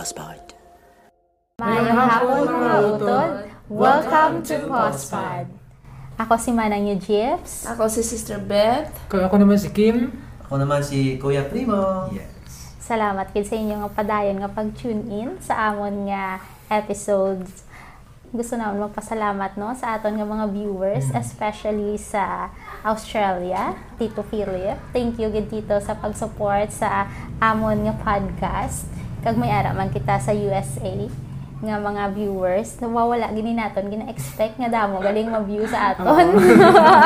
Postpod. Mayang hapon mga utol. Welcome to Postpod. Ako si Manang Yu Jeeps. Ako si Sister Beth. Ako naman si Kim. Ako naman si Kuya Primo. Yes. Salamat kid sa inyo nga padayon nga pag-tune in sa amon nga episodes. Gusto namin magpasalamat no sa aton nga mga viewers, especially sa Australia, Tito Philip. Thank you gid Tito sa pag-support sa amon nga podcast. Kag may ara man kita sa USA nga mga viewers nawawala gini naton gina-expect nga damo galing ma-view sa aton.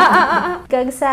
Kag sa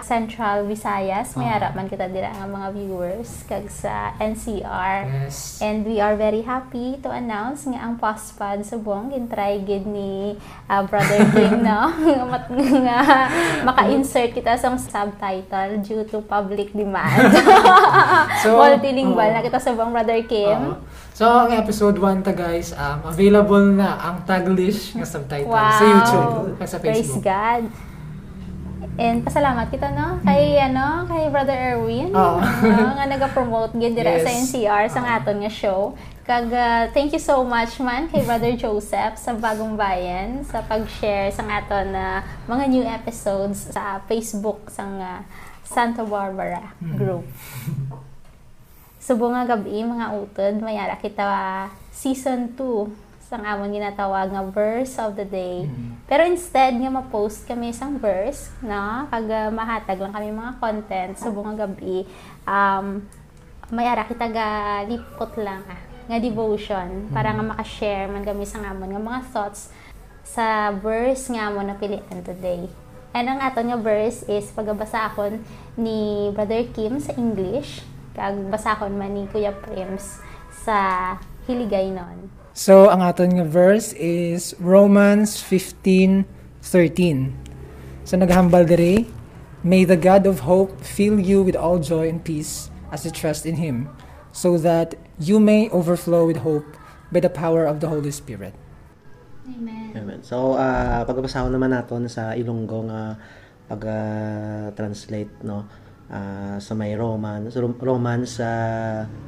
Central Visayas may ara man kita dira nga mga viewers. Kag sa NCR Yes. and we are very happy to announce nga ang Postpad subong gintry gid ni ah, Brother Kim no? Mat- nga maka-insert kita sa subtitle due to public demand. So, multilingual oo. na kita subong Brother Kim. Oo. So, ang episode 1 ta guys, um, available na ang Taglish nga subtitle Wow. sa YouTube at sa Praise Facebook. God. And pasalamat kita no kay ano kay Brother Erwin Oo. ano, nga naga-promote gid dira sa Yes. NCR sa aton nga show. Kag uh, thank you so much man kay Brother Joseph sa Bagong Bayan sa pag-share sa aton na mga new episodes sa Facebook sang uh, Santa Barbara group. Subo nga gabi mga utod, mayara kita season 2 sang amon ginatawag nga verse of the day. Pero instead nga ma-post kami isang verse, no? Kag uh, mahatag lang kami mga content subo nga gabi. Um, mayara kita ga lipot lang ah, nga devotion para nga maka-share man kami sa amon nga mga thoughts sa verse nga amon na pilian today. And ang aton nga verse is pagabasa akon ni Brother Kim sa English, kag basakon man ni Kuya Prims sa Hiligaynon. So, ang aton nga verse is Romans 15:13. So, naghambal diri, May the God of hope fill you with all joy and peace as you trust in Him, so that you may overflow with hope by the power of the Holy Spirit. Amen. Amen. So, uh, pagbabasahan naman naton sa Ilonggo nga pag-translate no ah, sa may Romans Rom- Romans sa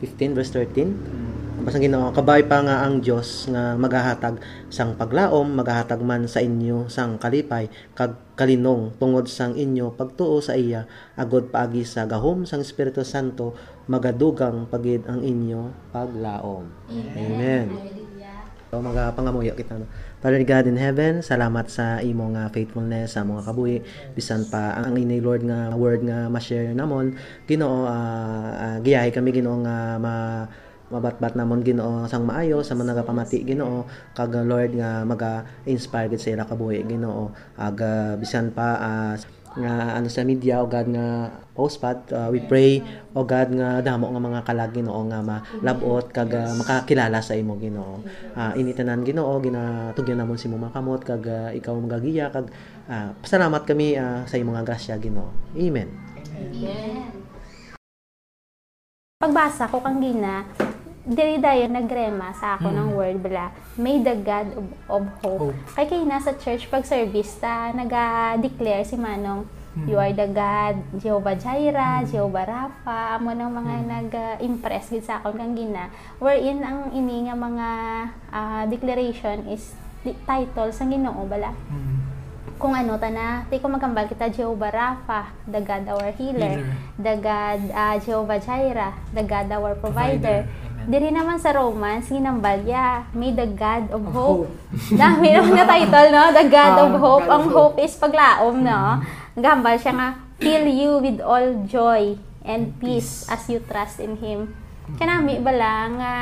15 verse 13. Basta Ginoo kabay pa nga ang Dios nga magahatag sang paglaom magahatag man sa inyo sang kalipay kag kalinong tungod sang inyo pagtuo sa iya agod paagi sa gahom sang Espiritu Santo magadugang pagid ang inyo paglaom. Amen. So, magapangamuyo kita. No? Father God in heaven, salamat sa imo nga faithfulness sa mga kabuhi. Bisan pa ang inay Lord nga word nga ma-share namon. Ginoo, ah, ah, giyahi kami Ginoo nga ma mabatbat namon Ginoo sang maayo sa mga nagapamati Ginoo kag Lord nga maga-inspire gid sa ila kabuhi Ginoo aga bisan pa ah, nga ano sa media o God nga postpad uh, we pray o God nga damo nga mga kalag Ginoo nga malabot kag uh, makakilala sa imo Ginoo. Uh, initanan Ginoo ginatugyan namon si mo makamot kag uh, ikaw magagiya kag uh, pasalamat kami uh, sa imo nga grasya Ginoo. Amen. Pagbasa ko kang gina, diri dayon nagrema sa ako ng word bala. May the God of, of hope. Hope. Kay kay nasa church pag service ta naga-declare si Manong You are the God, Jehovah Jireh, Jehovah Rapha, amo ng mga nag-impress gid sa akon kang gina. Wherein ang ini nga mga ah, declaration is di- title sa Ginoo bala kung ano ta na, ti ko magambal kita Jehovah Rapha, the God our healer, Healer. the God ah, Jehovah Jireh, the God our provider. Provider. Diri naman sa Romans, ginambal ya, may the God of, Of hope. hope. Dami naman na title, no? The God Ah, of hope. God of Ang hope. hope is paglaom, no? Gambal siya nga, fill you with all joy and peace as you trust in Him. Kanami bala nga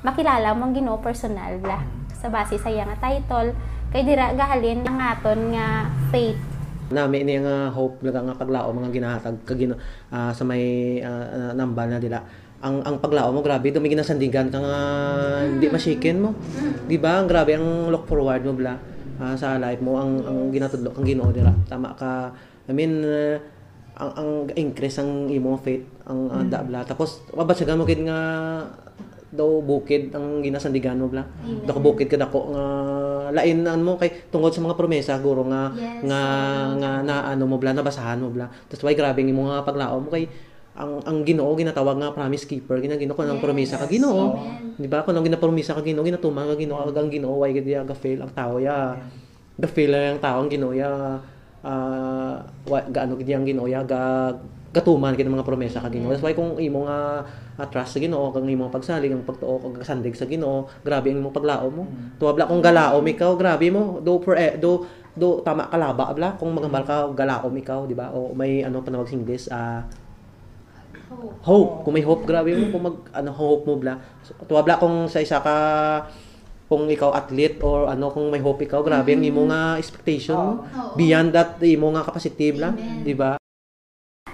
makilala mong Ginoo personal bla sa base sa iya nga title kay dira gahalin ang aton nga faith nami ini nga hope nga nga paglao mga ginahatag kag gino- ah, sa may ah, nambal na dila ang ang paglao mo grabe dumi ginasandigan ka nga di mashiken mo. Di ba grabe ang look forward mo bla ah, sa life mo ang ang ginatudlo kang Ginoo dira tama ka. I mean ah, ang ang increase ang imo faith ang uh, bla. Tapos mabatsagan mo kid nga daw bukid ang ginasandigan mo bla. Daw ka bukid ka dako nga lainan mo kay tungod sa mga promesa guro nga Yes. nga nga na ano mo bla nabasahan mo bla. Tapos why grabe ang imo nga paglao mo kay ang ang Ginoo ginatawag nga promise keeper. Gina Ginoo kun ang Yes. promisa ka Ginoo. Di ba? Kun ang ginapromisa ka Ginoo ginatuman ka Ginoo. Ang Ginoo way gid ga fail ang tao ya. Ga fail ang tao ang Ginoo ya. Ah wa gaano gid ang Ginoo ya? Ga gatuman gid ang mga promesa ka Ginoo. That's why kung imo nga ah, trust sa Ginoo kang imo pagsalig ang pagtuo kag sandig sa Ginoo grabe ang imong paglaom mo. Tuwabla kung galaom ikaw grabe mo. Do for eh, do do tama ka laba abla kung magambal ka galaom ikaw di ba? O may ano panawag sa English ah hope. Kung may hope grabe mo kung mag ano hope mo bla. So, tuwabla kung sa isa ka kung ikaw athlete or ano kung may hope ikaw grabe ang imo nga expectation. Oo. beyond that imo nga capacity bla. Di ba?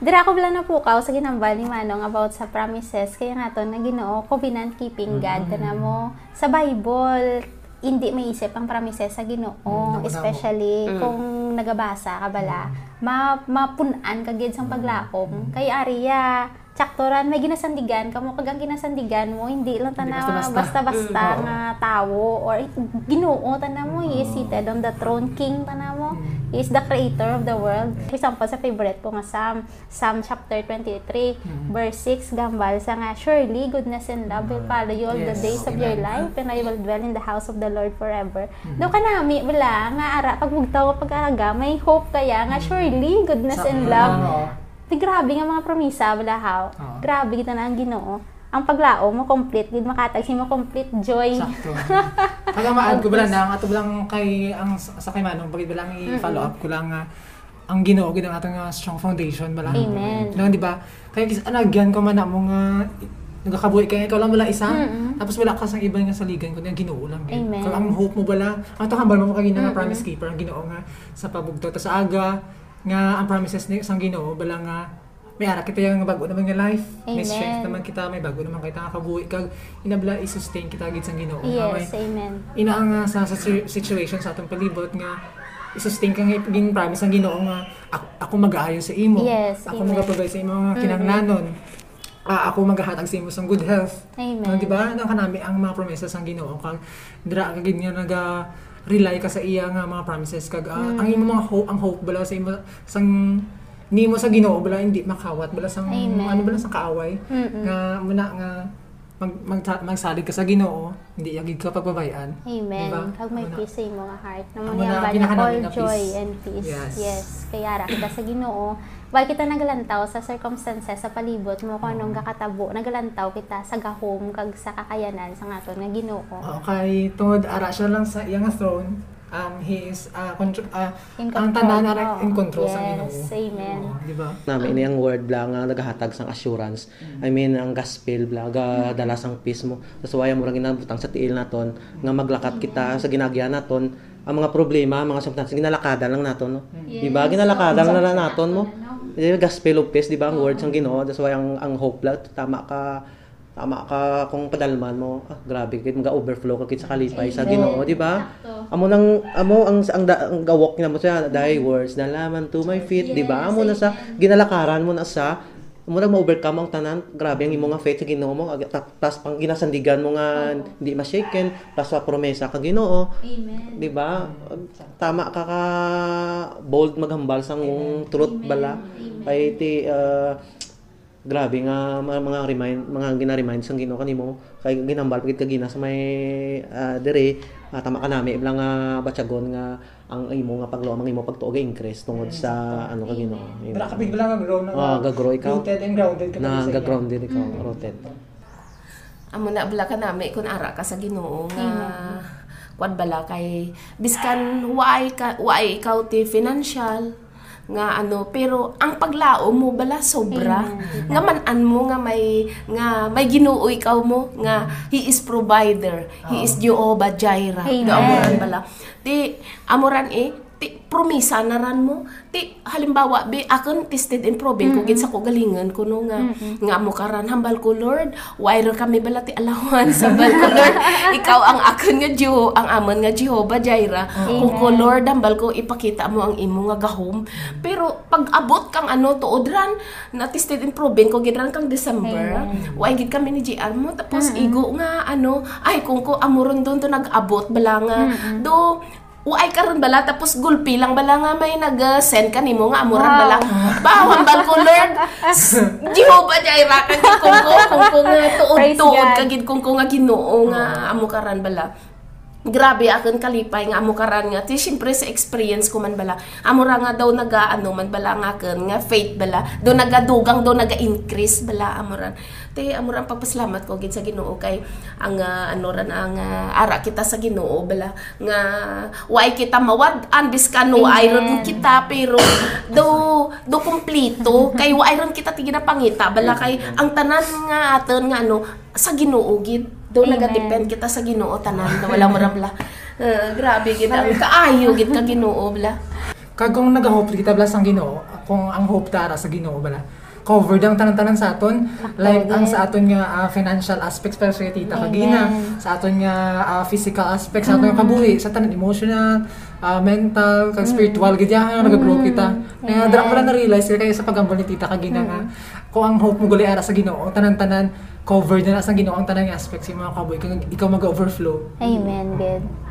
Dira ko bala na po ka sa ginambal ni Manong about sa promises. Kaya nga to na Ginoo covenant keeping God na mo sa Bible hindi may isip ang promises sa Ginoo Mm, especially kung nagabasa ka bala. Ma mapunan ka gid sang paglaom kay Aria tsaktoran may ginasandigan. Kamo kagang ginasandigan mo hindi lang tanaw basta-basta. Mm, nga tawo or Ginoo tanaw mo he is seated on the throne king tanaw mo. Mm. He is the creator of the world. For example, sa favorite ko nga Psalm, Psalm chapter 23, verse 6, gambal sa nga, Surely goodness and love will follow you all the Yes. days of your life and I will dwell in the house of the Lord forever. Do ka nami, wala, nga ara, pag mugtaw pag-araga, may hope kaya nga, surely goodness and love. Oo. Di grabe nga mga promisa, wala how. Oo. Grabe kita na ang ginoo. Ang paglao mo, complete, gid makatag si mo complete joy. Sakto. Kaya maad ko bala na, ang ato lang kay, ang sa kay Manong, bagay lang i-follow up ko lang nga, ang ginoo gid ang atong nga strong foundation bala. Amen. Lang di ba? Kaya kis anagyan ko man na mo nga nagakabuhi kaya ikaw lang wala isa. Mm-mm. Tapos wala ka sang iba nga saligan kundi ang Ginoo lang. gid. Kaya ang hope mo bala, ang to hambal mo kay nga Mm-mm. promise keeper ang Ginoo nga sa pabugto ta sa aga nga ang promises ni sang Ginoo bala nga may ara kita yung bago naman nga life. May Amen. strength naman kita, may bago naman kita kabuhi kag inabla i-sustain kita gid sang Ginoo. may- Yes, amen. ina uh, sa, sa si- situation sa atong palibot nga i-sustain ka nga gin promise ang Ginoo nga ako, ako mag-aayo sa imo. Yes, ako amen. mag-provide sa imo mga kinahanglanon. Ah, ako maghahatag sa imo sang good health. Amen. No, di ba? Nang kanami ang mga promises ang Ginoo kag dira ka gid nga naga rely ka sa iya nga mga promises kag ah, ang imo mga hope ang hope bala sa imo sang nimo sa Ginoo bala hindi makawat bala sang Amen. ano bala sang kaaway Mm-mm. nga muna nga mag, mag magsalig ka sa Ginoo hindi yagid ka pagbabayan Amen. Diba? Kag may Ano? peace sa imo nga heart. Namo Amo niya na banya pinakanamin all nga joy peace. and peace. Yes. Yes. Kaya ra kita sa Ginoo. Why kita nagalantaw sa circumstances sa palibot mo kung anong gakatabo. Nagalantaw kita sa gahom kag sa kakayanan sa ngaton nga Ginoo. Oo, kay tungod ara siya lang sa iyang throne um he is uh, contro- uh, In ang control. tanan ara in control sa Yes. Ginoo. Amen. Oo, di ba? Namin ini ang word bla nga nagahatag sang assurance. I mean ang gospel bla ga dala sang peace mo. Tas waya mo ra ginabutang sa tiil naton nga maglakat kita sa ginagyan naton ang mga problema mga substance ginalakada lang naton no? Di ba? Ginalakada lang na naton mo. Di ba? Gospel of peace di ba? Ang word sang Ginoo. Tas waya ang ang hope bla tama ka tama ka kung padalman mo ah, grabe kit mga overflow ka kit sa kalipay sa Ginoo di ba? Amo nang amo ang ang, da- ang gawok na mo sa thy words nalaman to my feet di ba? Amo na sa ginalakaran mo na sa mo na ma-overcome ang tanan grabe ang imo nga faith sa Ginoo mo tas pang ginasandigan mo nga hindi ma-shaken plus sa promesa ka Ginoo. Amen. di ba? Tama ka ka bold maghambal sang truth bala. Kay ti ah, grabe nga mga, mga remind mga gina-remind sang Ginoo kanimo. Kay ginambal pagit ka gina sa may ah, dire ah, tama ka nami iblang nga batyagon nga ang imo nga paglo ang imo pagtuo ga increase tungod sa ano ka Ginoo. Dara ka bigla lang grow na Ah, gagrow ikaw. rooted and grounded ka na sa iya. ga-grounded ikaw rooted. Amo na bala ka nami kun ara ka sa Ginoo nga kwan bala kay biskan waay ka waay ikaw ti financial nga ano pero ang paglao mo bala sobra. Nga manan mo nga may nga may Ginoo ikaw mo nga he is provider. He is Jehovah Jireh. Amen. nga amoran bala. Ti amoran eh ti promisa na ran mo. Ti halimbawa bi akon tested and proven ko gid sa ko galingan ko no nga nga mo karan hambal ko Lord why ra kami bala ti alawan sa bal ko Lord? Ikaw ang akon nga Jeho ang amon nga Jehovah Jireh. Kung ko Lord hambal ko ipakita mo ang imo nga gahom. Pero pag abot kang ano tuod ran na tested and proven ko gid ran kang December why gid kami ni GR mo? Tapos igo nga ano ay kung ko amoron doon to nag-abot bala nga. Do Uay karon bala tapos gulpi lang bala nga may nag-send ka nimo nga amuran bala. Bawang bal ko. Jehovah Jireh ka gid kung kung nga Praise tuod-tuod God. ka gid kung ko nga Ginoo nga amo karan bala. Grabe akin kalipay nga amo karan nga. Ti syempre sa experience ko man bala. Amo ra nga daw naga ano man bala nga akin nga faith bala. Do nagadugang do naga-increase bala amo ran. Ti amo ran pagpasalamat ko gid sa Ginoo kay ang ah, ano ran ang ah, ara kita sa Ginoo bala nga way kita mawad-an biskan no Amen. iron kita pero do do kompleto kay wa iron kita ti ginapangita bala kay ang tanan nga aton nga ano sa Ginoo gid do nagadepend kita sa Ginoo tanan na wala mo ra bala Ah, grabe gid ang kaayo gid ka Ginoo bala Kag kung nag-hope kita bala sang Ginoo, kung ang hope tara sa Ginoo bala, covered ang tanan-tanan sa aton. Like ang sa aton nga ah, financial aspects pero sa tita kagina sa aton nga ah, physical aspects sa aton nga kabuhi sa tanan emotional ah, mental kag spiritual gid yan nag-grow kita. Kaya dra lang na realize kaya sa pagambol ni tita kagina nga kung ang hope mo gali ara sa Ginoo tanan-tanan covered na na sa Ginoo ang tanan nga aspects sa mga kabuhi kag ikaw mag-overflow. Amen, good.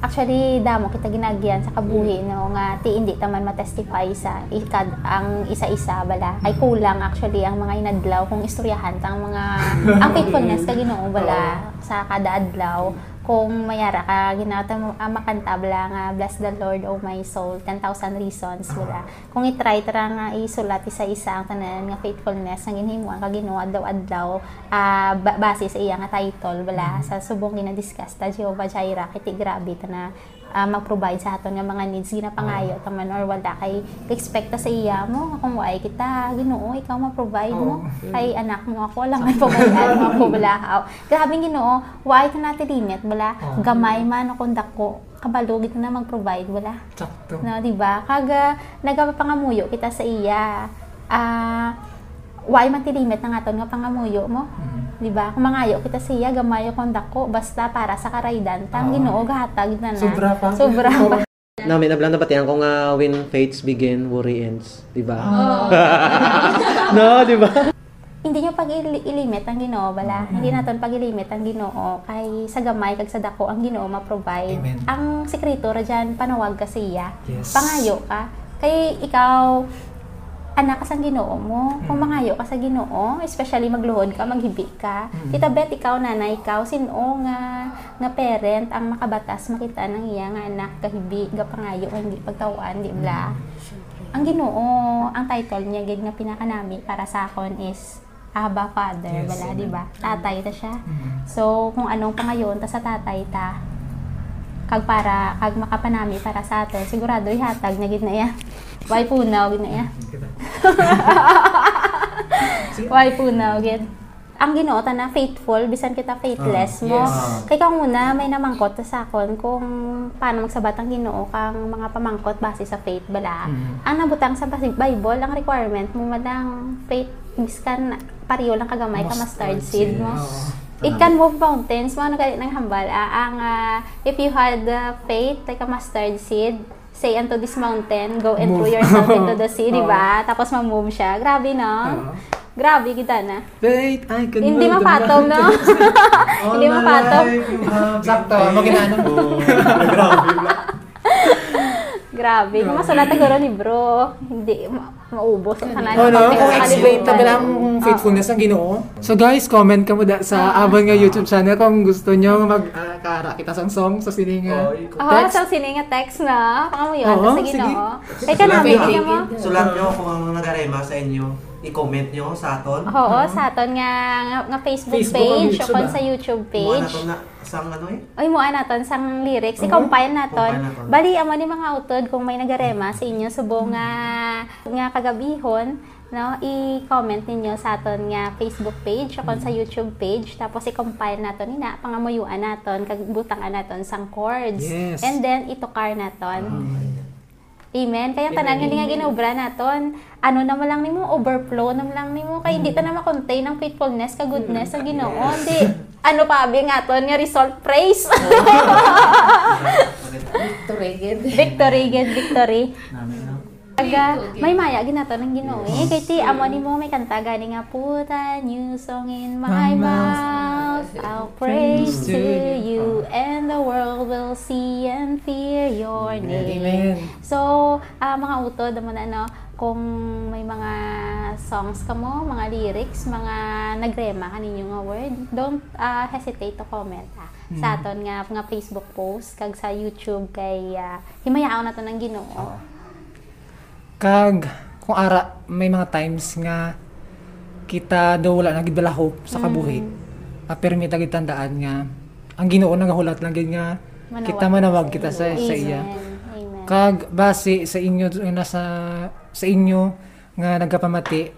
Actually, damo kita ginagyan sa kabuhi no nga ti hindi ta man matestify sa ikad ang isa-isa bala. Ay kulang actually ang mga inadlaw kung istoryahan tang mga ang faithfulness ka Ginoo bala sa kada adlaw kung mayara ka ginata mo ang makanta bala nga bless the Lord oh my soul 10,000 reasons bala kung i-try tara nga isulat isa-isa ang tanan nga faithfulness nga ginhimuan ka Ginoo adlaw-adlaw ah, ba- base sa iya nga title bala sa subong gina-discuss ta Jehovah Jireh kiti grabe ta na ah, mag-provide sa aton nga mga needs ginapangayo ta man or wala kay expect sa iya mo nga kung waay kita Ginoo ikaw ma-provide mo. Kay anak mo ako lang may pamayan mo ako bala Aw, grabe Ginoo waay ta natin limit bala gamay man akong dako kabalo gid na mag-provide bala sakto. No, di ba? Kaga nagapangamuyo kita sa iya. Ah, why man ti limit ng aton nga pangamuyo mo? Di ba? Kung mangayo kita sa iya, gamayo kong dako basta para sa karaydan. Tang Ginoo gahatag na na. Sobra pa. Sobra pa. Namin nablang nabatian ko nga when faiths begin, worry ends. Di ba? no, di ba? Hindi nyo pag ilimit ang Ginoo bala. Hindi naton pag ilimit ang Ginoo kay sa gamay kag sa dako ang Ginoo ma-provide. Amen. Ang sekreto ra dyan panawag ka sa iya. Yes. Pangayo ka. Kay ikaw anak ka sa Ginoo mo. Kung mangayo ka sa Ginoo, especially magluhod ka, maghibi ka. Tita Bet, ikaw nanay, ikaw sino nga nga parent ang makabatas makita ng iya nga anak kahibi, ga pangayo nga hindi pagtawaan, di bla. Ang Ginoo, ang title niya gid nga pinakanami para sa akon is Abba Father, Yes, bala, di ba? Tatay ta siya. So, kung anong pangayon ta sa tatay ta, kag para kag makapanami para sa aton, sigurado ihatag na gid na iya. Why punaw gid na iya. Why punaw gid. Ang Ginoo na faithful bisan kita faithless mo. yes. Kay kang una may namangkot sa akon kung paano magsabat ang Ginoo kang mga pamangkot base sa faith bala. Ang nabutang sa Bible ang requirement mo madang faith biskan pariyo lang kagamay ka mustard seed mo. It can move mountains. Mga nagalit ng hambal. Ah, ang, ah, if you had uh, faith like a mustard seed, say unto this mountain, go and throw Move. yourself into the sea, di ba? Tapos ma-move siya. Grabe, no? Oo. Grabe, kita na. Wait, I can Hindi mapatom, no? Hindi mapatom. Sakto, mo ginaanan Grabe. Kung masulat ang guro ni bro, hindi ma- maubos ang kanan. Oh, no? Kung expect na lang faithfulness ng Ginoo. So guys, comment ka mo da sa Abang nga YouTube channel kung gusto nyo mag uh, kara kita sang song sa sininga. Oo, Text. sa sini nga text na. Pangamuyan, Oo, sa Ginoo. sige. Kay ka namin, Sulat hindi nyo, mo. sulat nyo kung ang nagarema sa inyo. I-comment nyo sa aton. Oo, sa aton nga, nga, nga Facebook, Facebook page, o kon sa YouTube page. naton na sang ano eh. Ay mo naton sang lyrics, i-compile naton. Naton. Bali amo ni mga utod kung may nagarema sa inyo subong nga nga kagabihon, no, i-comment ninyo sa aton nga Facebook page o kon sa YouTube page tapos i-compile naton ina pangamuyuan naton kag butangan naton sang chords. Yes. And then itokar naton. Amen. Kaya tanan nga nga ginobra naton, ano naman lang nimo overflow naman lang nimo kay hindi ta na ma-contain ang faithfulness ka goodness sa Ginoo. Di ano pa abi nga ton nga result praise. Victory gid victory. Namin no. Aga, may maya ginato ng Ginoo eh. Kay ti amo nimo may kanta gani nga put a new song in my My mouth. I'll praise to you, and the world will see and fear your name. Amen. So, ah, mga utod, mo na, no, kung may mga songs ka mo, mga lyrics, mga nagrema kaninyo nga word, don't ah, hesitate to comment ah, sa aton nga nga Facebook post kag sa YouTube kay uh, himayaan na to ng Ginoo. Kag, kung ara, may mga times nga kita daw wala na gid hope sa kabuhi. Mm. May tagid tandaan nga ang Ginoo nagahulat lang gid nga Manawag kita manawag kita sa, sa iya. Amen. Kag base sa inyo nga nasa sa inyo nga nagapamati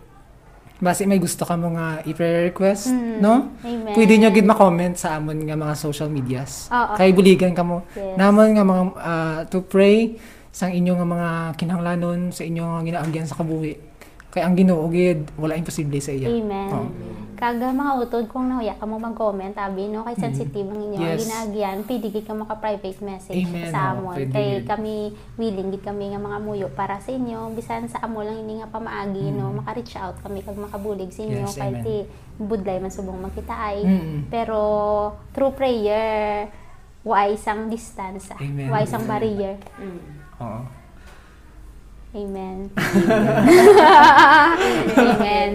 base may gusto ka mo nga i-prayer request, no? Amen. Pwede nyo gid ma-comment sa amon nga mga social medias. Oo. Kay buligan ka mo. Yes. Namon nga mga ah, to pray sa inyo nga mga kinahanglanon sa inyo nga ginaagyan sa kabuhi. Kay ang Ginoo gid wala imposible sa iya. Amen. Oo. Kag mga utod kung nahuya ka mo mag-comment abi no kay sensitive ang inyo Mm-hmm. Yes. ginagyan pwede gid ka maka private message Amen, sa oo, amon pwede kay kami willing gid kami nga mga muyo para sa inyo bisan sa amo lang ini nga pamaagi no maka-reach out kami kag makabulig sa inyo Mm. Yes, kay amen. ti budlay man subong magkita ay Mm. pero through prayer wa isang distance. Amen. wa isang barrier Oo. Amen. Amen.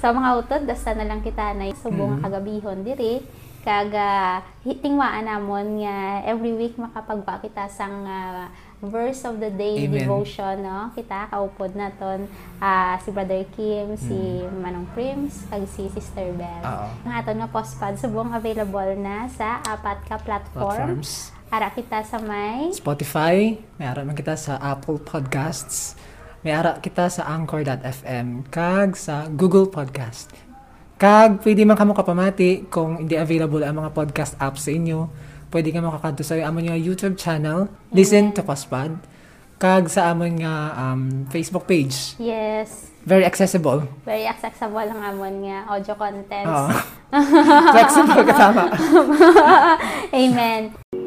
So mga utod, basta na lang kita na subong Mm-hmm. kagabihon diri kaga tingwaan namon nga every week makapagwa kita sang ah, verse of the day Amen. devotion no kita kaupod naton ah, si Brother Kim si Manong Prims kag si Sister Bell Mm. Ang aton nga postpad subong available na sa apat ka platform Platforms. Ara kita sa may Spotify, may ara man kita sa Apple Podcasts, may ara kita sa Anchor.fm, kag sa Google Podcast. Kag pwede man kamo kapamati kung hindi available ang mga podcast apps sa inyo. Pwede ka makakadto sa amon nga YouTube channel, Listen to Paspad. Kag sa amon nga um, Facebook page. yes Very accessible. very accessible ang amon nga audio contents. Oo. Flexible ka tama. Amen.